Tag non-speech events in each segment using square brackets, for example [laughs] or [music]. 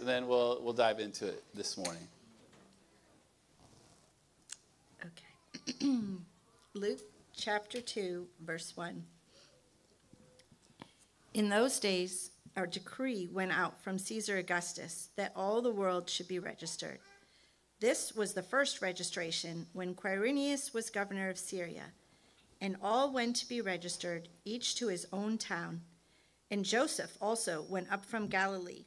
and then we'll, we'll dive into it this morning. Okay. [clears throat] Luke chapter 2, verse 1. In those days, a decree went out from Caesar Augustus that all the world should be registered. This was the first registration when Quirinius was governor of Syria, and all went to be registered, each to his own town. And Joseph also went up from Galilee,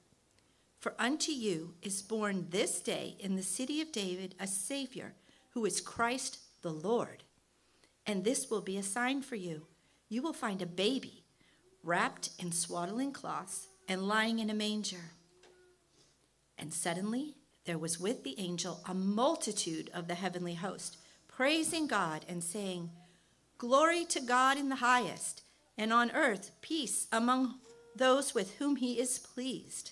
For unto you is born this day in the city of David a Savior, who is Christ the Lord. And this will be a sign for you. You will find a baby wrapped in swaddling cloths and lying in a manger. And suddenly there was with the angel a multitude of the heavenly host, praising God and saying, Glory to God in the highest, and on earth peace among those with whom he is pleased.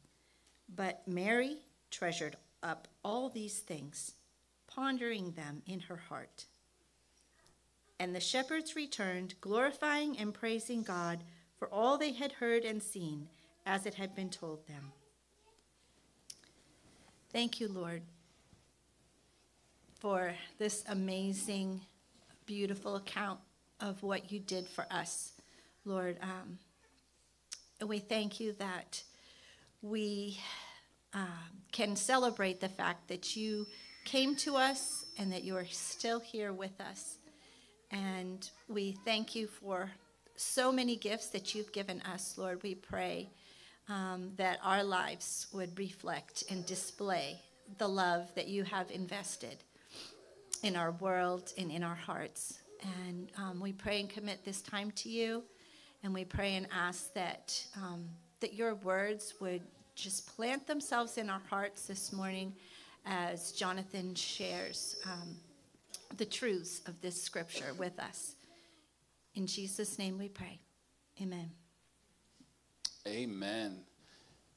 But Mary treasured up all these things, pondering them in her heart. And the shepherds returned, glorifying and praising God for all they had heard and seen as it had been told them. Thank you, Lord, for this amazing, beautiful account of what you did for us, Lord. Um, and we thank you that we uh, can celebrate the fact that you came to us and that you are still here with us. And we thank you for so many gifts that you've given us, Lord. We pray um, that our lives would reflect and display the love that you have invested in our world and in our hearts. And um, we pray and commit this time to you. And we pray and ask that, um, that your words would just plant themselves in our hearts this morning as Jonathan shares um, the truths of this scripture with us. In Jesus' name we pray. Amen. Amen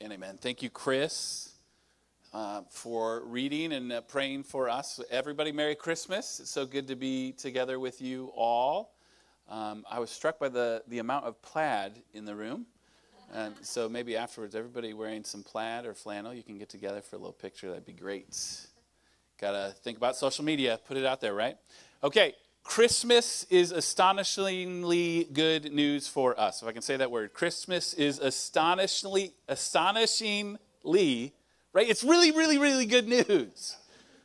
and amen. Thank you, Chris, uh, for reading and uh, praying for us. Everybody, Merry Christmas. It's so good to be together with you all. Um, I was struck by the, the amount of plaid in the room. And so maybe afterwards, everybody wearing some plaid or flannel, you can get together for a little picture. That'd be great. Got to think about social media, put it out there, right? Okay, Christmas is astonishingly good news for us. If I can say that word, Christmas is astonishingly, astonishingly, right? It's really, really, really good news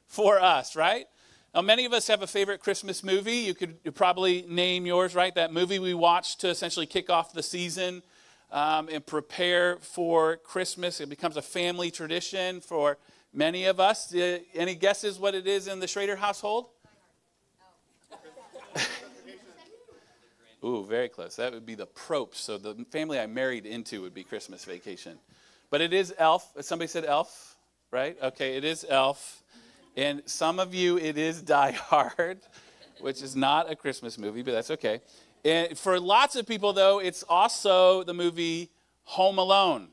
for us, right? Now, many of us have a favorite Christmas movie. You could probably name yours, right? That movie we watched to essentially kick off the season um, and prepare for Christmas. It becomes a family tradition for many of us. Uh, any guesses what it is in the Shradar household? Ooh, very close. That would be the Propes. So the family I married into would be Christmas vacation. But it is Elf. Somebody said Elf, right? Okay, it is Elf. And some of you, it is Die Hard, [laughs] which is not a Christmas movie, but that's okay. And for lots of people, though, it's also the movie Home Alone.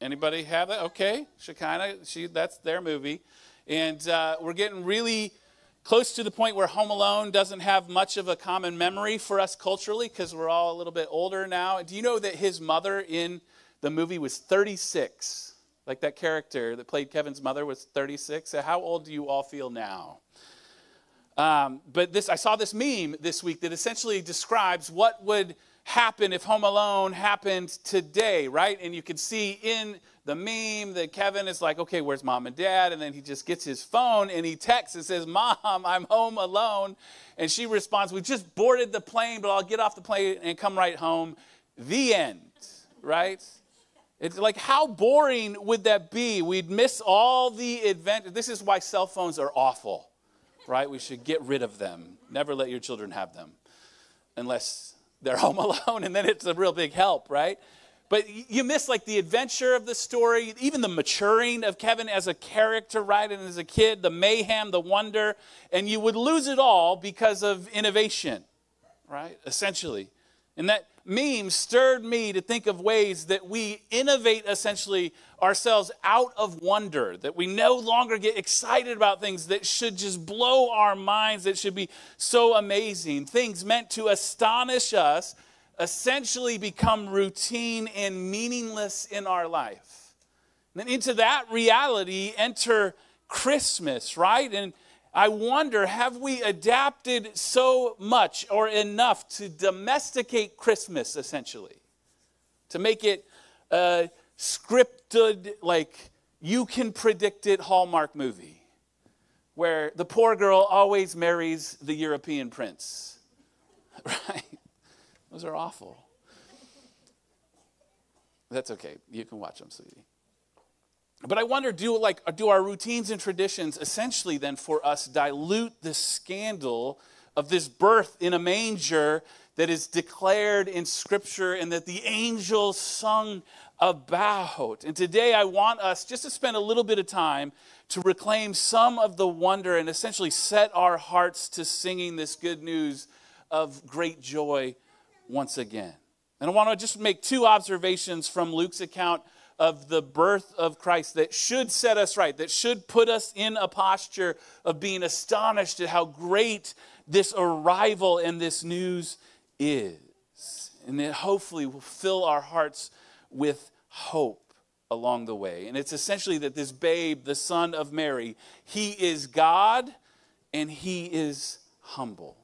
Anybody have that? Okay, Shekinah, she, that's their movie. And uh, we're getting really close to the point where Home Alone doesn't have much of a common memory for us culturally because we're all a little bit older now. Do you know that his mother in the movie was 36? Like that character that played Kevin's mother was 36. So how old do you all feel now? Um, but this, I saw this meme this week that essentially describes what would happen if Home Alone happened today, right? And you can see in the meme that Kevin is like, okay, where's mom and dad? And then he just gets his phone and he texts and says, Mom, I'm home alone. And she responds, We just boarded the plane, but I'll get off the plane and come right home. The end, right? It's like, how boring would that be? We'd miss all the adventure. This is why cell phones are awful, right? We should get rid of them. Never let your children have them unless they're [laughs] home alone, and then it's a real big help, right? But you miss like the adventure of the story, even the maturing of Kevin as a character, right? And as a kid, the mayhem, the wonder, and you would lose it all because of innovation, right? Essentially. And that meme stirred me to think of ways that we innovate essentially ourselves out of wonder, that we no longer get excited about things that should just blow our minds, that should be so amazing. Things meant to astonish us essentially become routine and meaningless in our life. And then into that reality enter Christmas, right? And I wonder have we adapted so much or enough to domesticate Christmas essentially? To make it a scripted, like you can predict it Hallmark movie where the poor girl always marries the European prince, [laughs] right? Those are awful. That's okay. You can watch them, sweetie. But I wonder do like do our routines and traditions essentially then for us dilute the scandal of this birth in a manger that is declared in scripture and that the angels sung about. And today I want us just to spend a little bit of time to reclaim some of the wonder and essentially set our hearts to singing this good news of great joy once again. And I want to just make two observations from Luke's account of the birth of Christ that should set us right, that should put us in a posture of being astonished at how great this arrival and this news is. And that hopefully will fill our hearts with hope along the way. And it's essentially that this babe, the son of Mary, he is God and he is humble.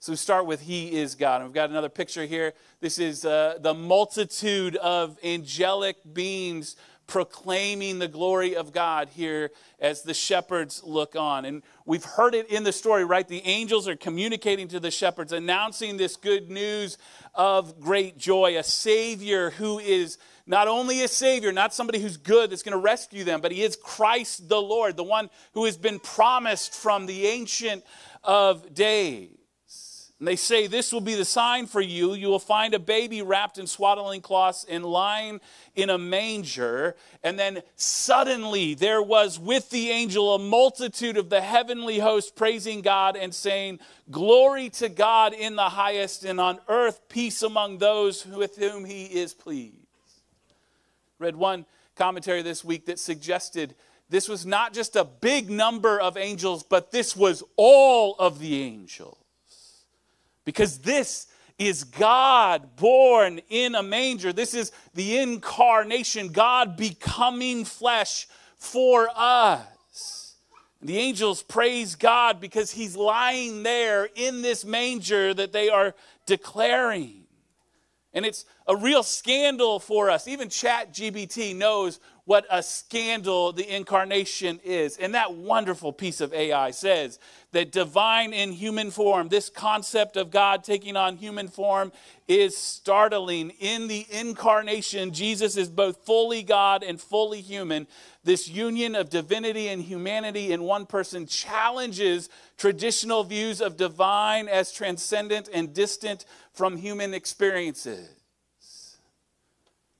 So we start with He is God. And we've got another picture here. This is uh, the multitude of angelic beings proclaiming the glory of God here as the shepherds look on. And we've heard it in the story, right? The angels are communicating to the shepherds, announcing this good news of great joy, a Savior who is not only a Savior, not somebody who's good that's going to rescue them, but He is Christ the Lord, the one who has been promised from the Ancient of Days. And they say, This will be the sign for you. You will find a baby wrapped in swaddling cloths and lying in a manger. And then suddenly there was with the angel a multitude of the heavenly host praising God and saying, Glory to God in the highest, and on earth peace among those with whom he is pleased. Read one commentary this week that suggested this was not just a big number of angels, but this was all of the angels because this is God born in a manger. This is the incarnation, God becoming flesh for us. The angels praise God because he's lying there in this manger that they are declaring. And it's a real scandal for us. Even ChatGPT knows what a scandal the incarnation is. And that wonderful piece of AI says that divine in human form, this concept of God taking on human form, is startling. In the incarnation, Jesus is both fully God and fully human. This union of divinity and humanity in one person challenges traditional views of divine as transcendent and distant from human experiences.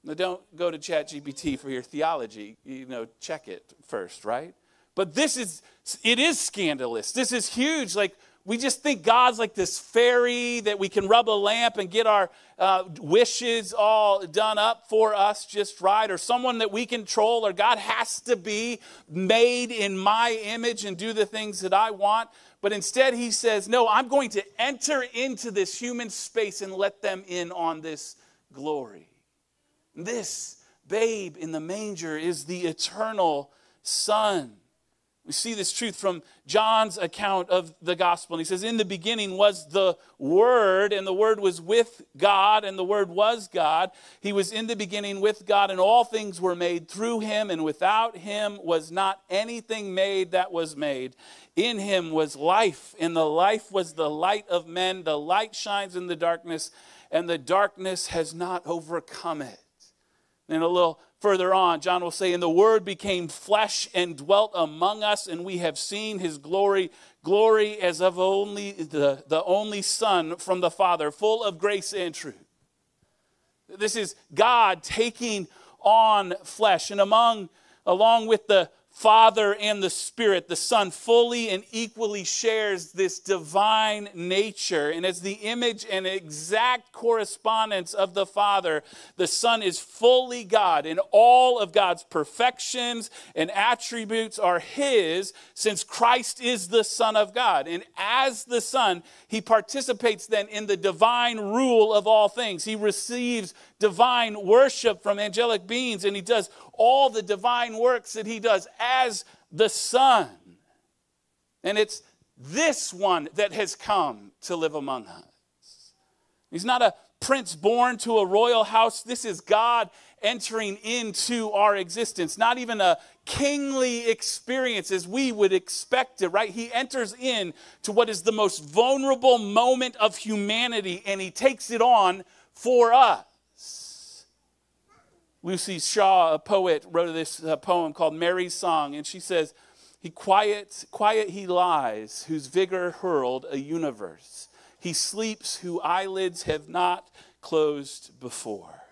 Now, don't go to ChatGPT for your theology. You know, check it first, right? But this is, it is scandalous. This is huge. Like, we just think God's like this fairy that we can rub a lamp and get our uh, wishes all done up for us just right, or someone that we control, or God has to be made in my image and do the things that I want. But instead, he says, No, I'm going to enter into this human space and let them in on this glory. This babe in the manger is the eternal Son. We see this truth from John's account of the gospel. And he says, In the beginning was the Word, and the Word was with God, and the Word was God. He was in the beginning with God, and all things were made through him, and without him was not anything made that was made. In him was life, and the life was the light of men. The light shines in the darkness, and the darkness has not overcome it. And a little further on, John will say, And the Word became flesh and dwelt among us, and we have seen his glory, glory as of only the, the only Son from the Father, full of grace and truth. This is God taking on flesh, and among along with the Father and the Spirit, the Son fully and equally shares this divine nature. And as the image and exact correspondence of the Father, the Son is fully God, and all of God's perfections and attributes are His, since Christ is the Son of God. And as the Son, He participates then in the divine rule of all things. He receives divine worship from angelic beings, and he does all the divine works that he does as the Son. And it's this one that has come to live among us. He's not a prince born to a royal house. This is God entering into our existence, not even a kingly experience as we would expect it, right? He enters in to what is the most vulnerable moment of humanity and he takes it on for us. Luci Shaw, a poet, wrote this uh, poem called Mary's Song, and she says, He quiet, quiet he lies, whose vigor hurled a universe. He sleeps, whose eyelids have not closed before.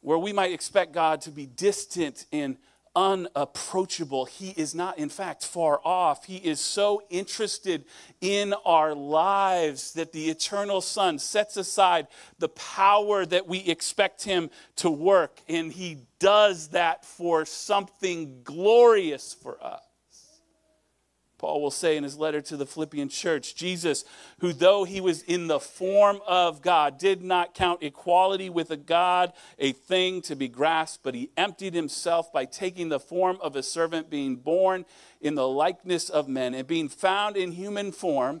Where we might expect God to be distant and unapproachable. He is not, in fact, far off. He is so interested in our lives that the eternal Son sets aside the power that we expect Him to work, and He does that for something glorious for us. Paul will say in his letter to the Philippian church Jesus, who though he was in the form of God, did not count equality with a God a thing to be grasped, but he emptied himself by taking the form of a servant, being born in the likeness of men, and being found in human form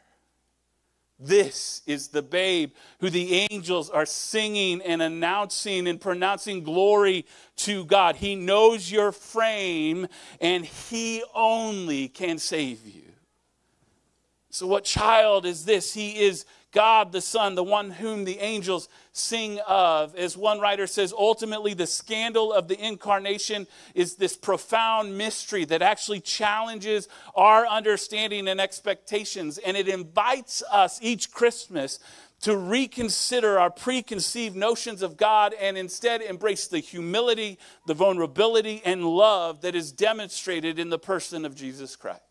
This is the babe who the angels are singing and announcing and pronouncing glory to God. He knows your frame and He only can save you. So, what child is this? He is God the Son, the one whom the angels sing of. As one writer says, ultimately, the scandal of the incarnation is this profound mystery that actually challenges our understanding and expectations. And it invites us each Christmas to reconsider our preconceived notions of God and instead embrace the humility, the vulnerability, and love that is demonstrated in the person of Jesus Christ.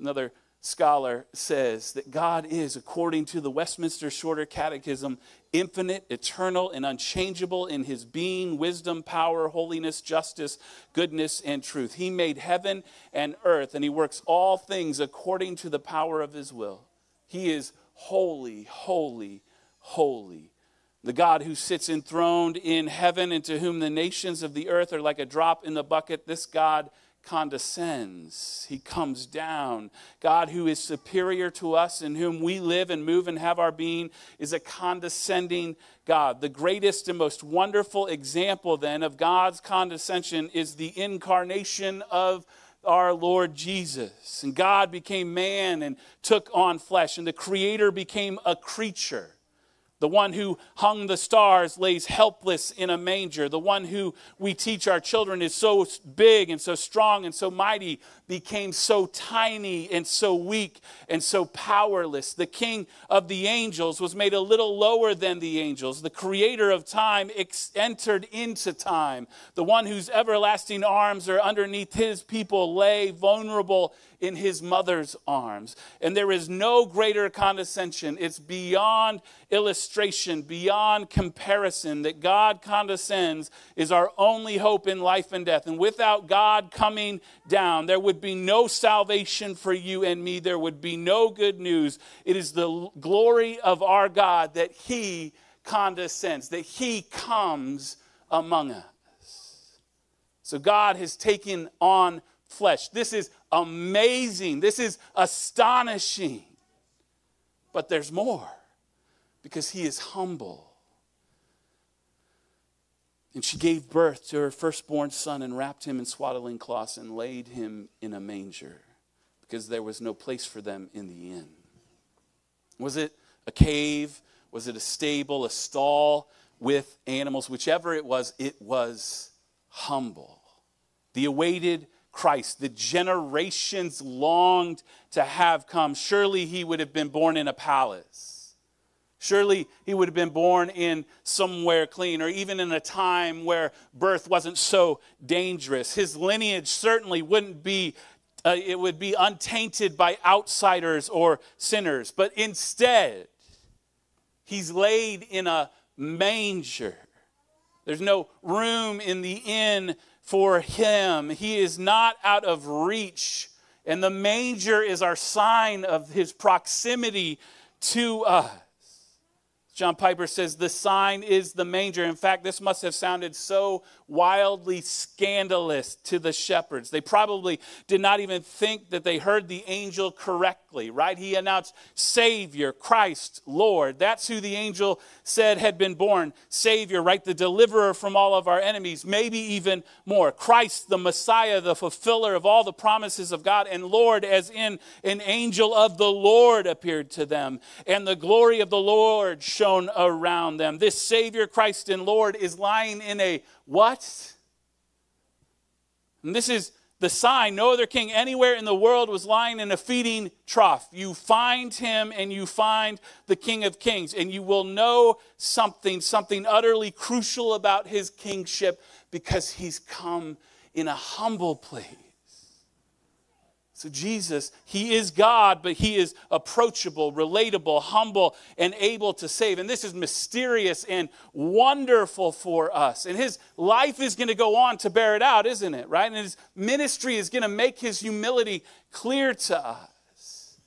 Another scholar says that God is, according to the Westminster Shorter Catechism, infinite, eternal, and unchangeable in his being, wisdom, power, holiness, justice, goodness, and truth. He made heaven and earth, and he works all things according to the power of his will. He is holy, holy, holy. The God who sits enthroned in heaven and to whom the nations of the earth are like a drop in the bucket, this God condescends. He comes down. God, who is superior to us, in whom we live and move and have our being, is a condescending God. The greatest and most wonderful example, then, of God's condescension is the incarnation of our Lord Jesus. And God became man and took on flesh, and the Creator became a creature. The one who hung the stars lays helpless in a manger. The one who we teach our children is so big and so strong and so mighty became so tiny and so weak and so powerless. The king of the angels was made a little lower than the angels. The creator of time entered into time. The one whose everlasting arms are underneath his people lay vulnerable in his mother's arms. And there is no greater condescension. It's beyond illustration, beyond comparison that God condescends is our only hope in life and death. And without God coming down, there would be no salvation for you and me. There would be no good news. It is the glory of our God that he condescends, that he comes among us. So God has taken on flesh. This is amazing. This is astonishing. But there's more because he is humble. And she gave birth to her firstborn son and wrapped him in swaddling cloths and laid him in a manger because there was no place for them in the inn. Was it a cave? Was it a stable, a stall with animals? Whichever it was, it was humble. The awaited Christ, the generations longed to have come. Surely he would have been born in a palace. Surely he would have been born in somewhere clean, or even in a time where birth wasn't so dangerous. His lineage certainly wouldn't be, uh, it would be untainted by outsiders or sinners. But instead, he's laid in a manger. There's no room in the inn for him. He is not out of reach. And the manger is our sign of his proximity to us. John Piper says the sign is the manger. In fact, this must have sounded so wildly scandalous to the shepherds. They probably did not even think that they heard the angel correctly, right? He announced Savior, Christ, Lord. That's who the angel said had been born. Savior, right? The deliverer from all of our enemies, maybe even more. Christ, the Messiah, the fulfiller of all the promises of God, and Lord, as in an angel of the Lord appeared to them, and the glory of the Lord shone around them. This Savior, Christ, and Lord is lying in a what? And this is the sign no other king anywhere in the world was lying in a feeding trough. You find him and you find the King of Kings, and you will know something, something utterly crucial about his kingship because he's come in a humble place. So, Jesus, He is God, but He is approachable, relatable, humble, and able to save. And this is mysterious and wonderful for us. And His life is going to go on to bear it out, isn't it? Right? And His ministry is going to make His humility clear to us.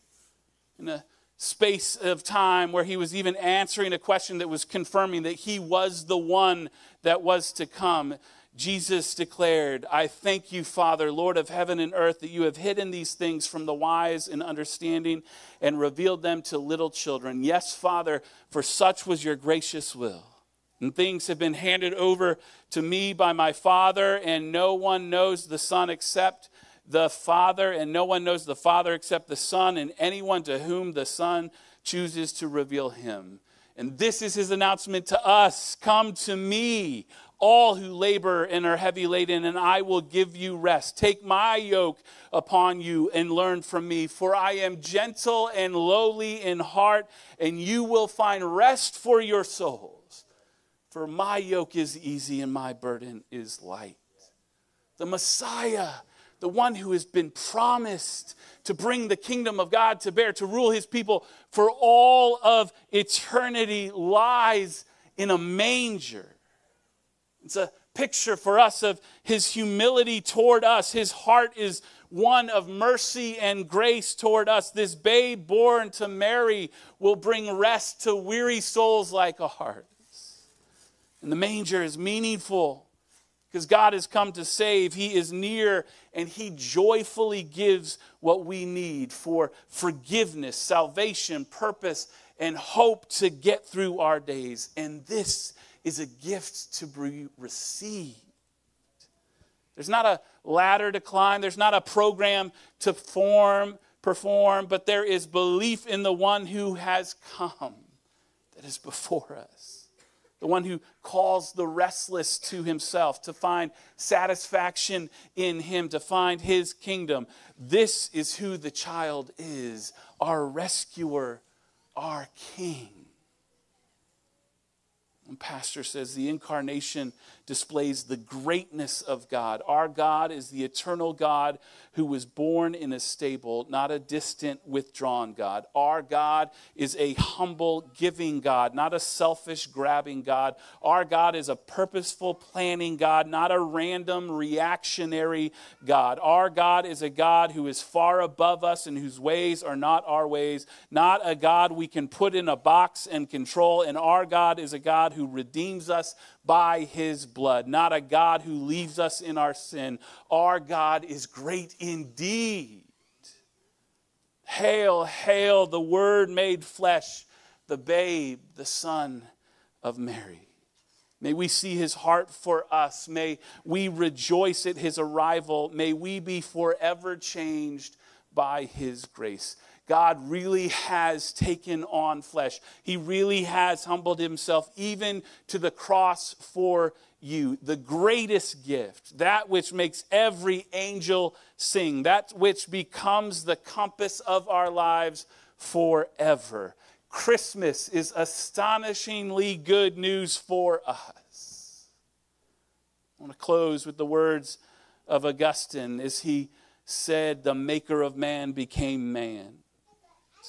In a space of time where He was even answering a question that was confirming that He was the one that was to come. Jesus declared, I thank you, Father, Lord of heaven and earth, that you have hidden these things from the wise and understanding and revealed them to little children. Yes, Father, for such was your gracious will. And things have been handed over to me by my Father, and no one knows the Son except the Father, and no one knows the Father except the Son, and anyone to whom the Son chooses to reveal him. And this is his announcement to us Come to me, all who labor and are heavy laden, and I will give you rest. Take my yoke upon you and learn from me, for I am gentle and lowly in heart, and you will find rest for your souls. For my yoke is easy and my burden is light. The Messiah, the one who has been promised to bring the kingdom of God to bear, to rule his people for all of eternity, lies in a manger it's a picture for us of his humility toward us. His heart is one of mercy and grace toward us. This babe born to Mary will bring rest to weary souls like ours. And the manger is meaningful because God has come to save. He is near and He joyfully gives what we need for forgiveness, salvation, purpose, and hope to get through our days. And this is a gift to be received. There's not a ladder to climb, there's not a program to form, perform, but there is belief in the one who has come, that is before us. The one who calls the restless to himself to find satisfaction in him, to find his kingdom. This is who the child is our rescuer, our king. And Pastor says the incarnation displays the greatness of God. Our God is the eternal God who was born in a stable, not a distant, withdrawn God. Our God is a humble, giving God, not a selfish, grabbing God. Our God is a purposeful, planning God, not a random, reactionary God. Our God is a God who is far above us and whose ways are not our ways, not a God we can put in a box and control. And our God is a God who redeems us by his blood, not a God who leaves us in our sin. Our God is great indeed. Hail, hail, the Word made flesh, the babe, the Son of Mary. May we see his heart for us. May we rejoice at his arrival. May we be forever changed by his grace. God really has taken on flesh. He really has humbled himself even to the cross for you. The greatest gift, that which makes every angel sing, that which becomes the compass of our lives forever. Christmas is astonishingly good news for us. I want to close with the words of Augustine as he said, The maker of man became man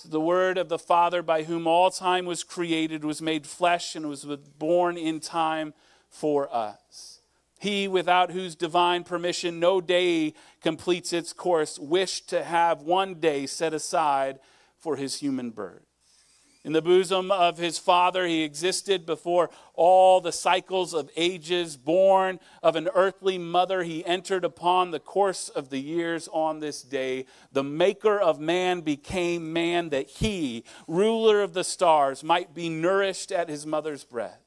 the word of the Father by whom all time was created was made flesh and was born in time for us. He, without whose divine permission no day completes its course, wished to have one day set aside for his human birth. In the bosom of his father, he existed before all the cycles of ages. Born of an earthly mother, he entered upon the course of the years on this day. The maker of man became man that he, ruler of the stars, might be nourished at his mother's breast.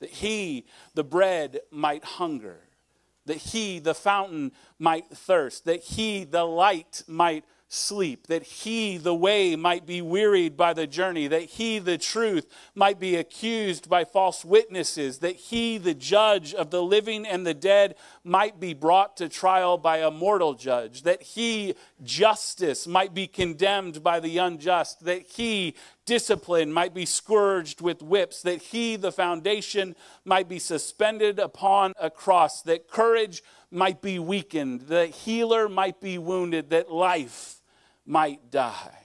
That he, the bread, might hunger. That he, the fountain, might thirst. That he, the light, might sleep, that he, the way, might be wearied by the journey, that he, the truth, might be accused by false witnesses, that he, the judge of the living and the dead, might be brought to trial by a mortal judge, that he, justice, might be condemned by the unjust, that he, discipline, might be scourged with whips, that he, the foundation, might be suspended upon a cross, that courage might be weakened, that healer might be wounded, that life might die.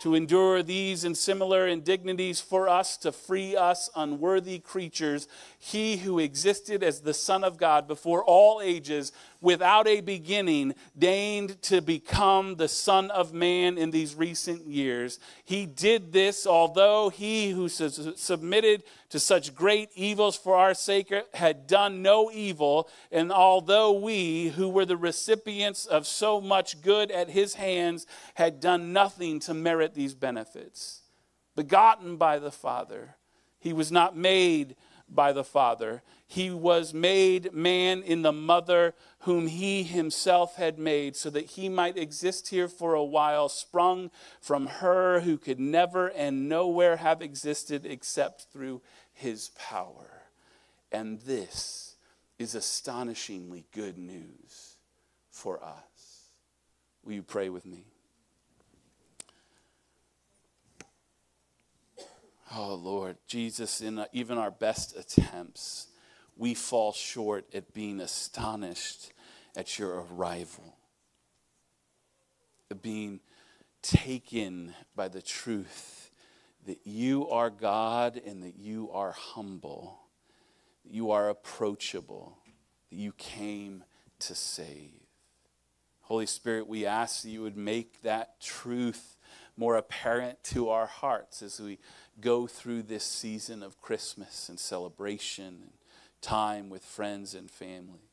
To endure these and similar indignities for us, to free us unworthy creatures, he who existed as the Son of God before all ages without a beginning, deigned to become the Son of Man in these recent years. He did this, although he who submitted to such great evils for our sake had done no evil, and although we, who were the recipients of so much good at his hands, had done nothing to merit these benefits. Begotten by the Father, he was not made by the Father. He was made man in the mother whom he himself had made, so that he might exist here for a while, sprung from her who could never and nowhere have existed except through his power. And this is astonishingly good news for us. Will you pray with me? Oh, Lord, Jesus, in uh, even our best attempts, we fall short at being astonished at your arrival, at being taken by the truth that you are God and that you are humble, that you are approachable, that you came to save. Holy Spirit, we ask that you would make that truth more apparent to our hearts as we go through this season of Christmas and celebration and time with friends and family.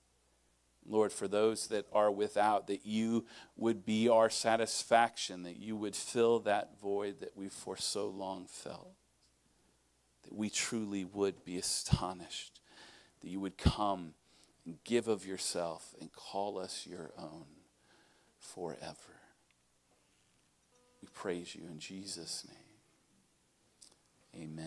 Lord, for those that are without, that you would be our satisfaction, that you would fill that void that we for so long felt, that we truly would be astonished, that you would come and give of yourself and call us your own forever. We praise you in Jesus' name. Amen.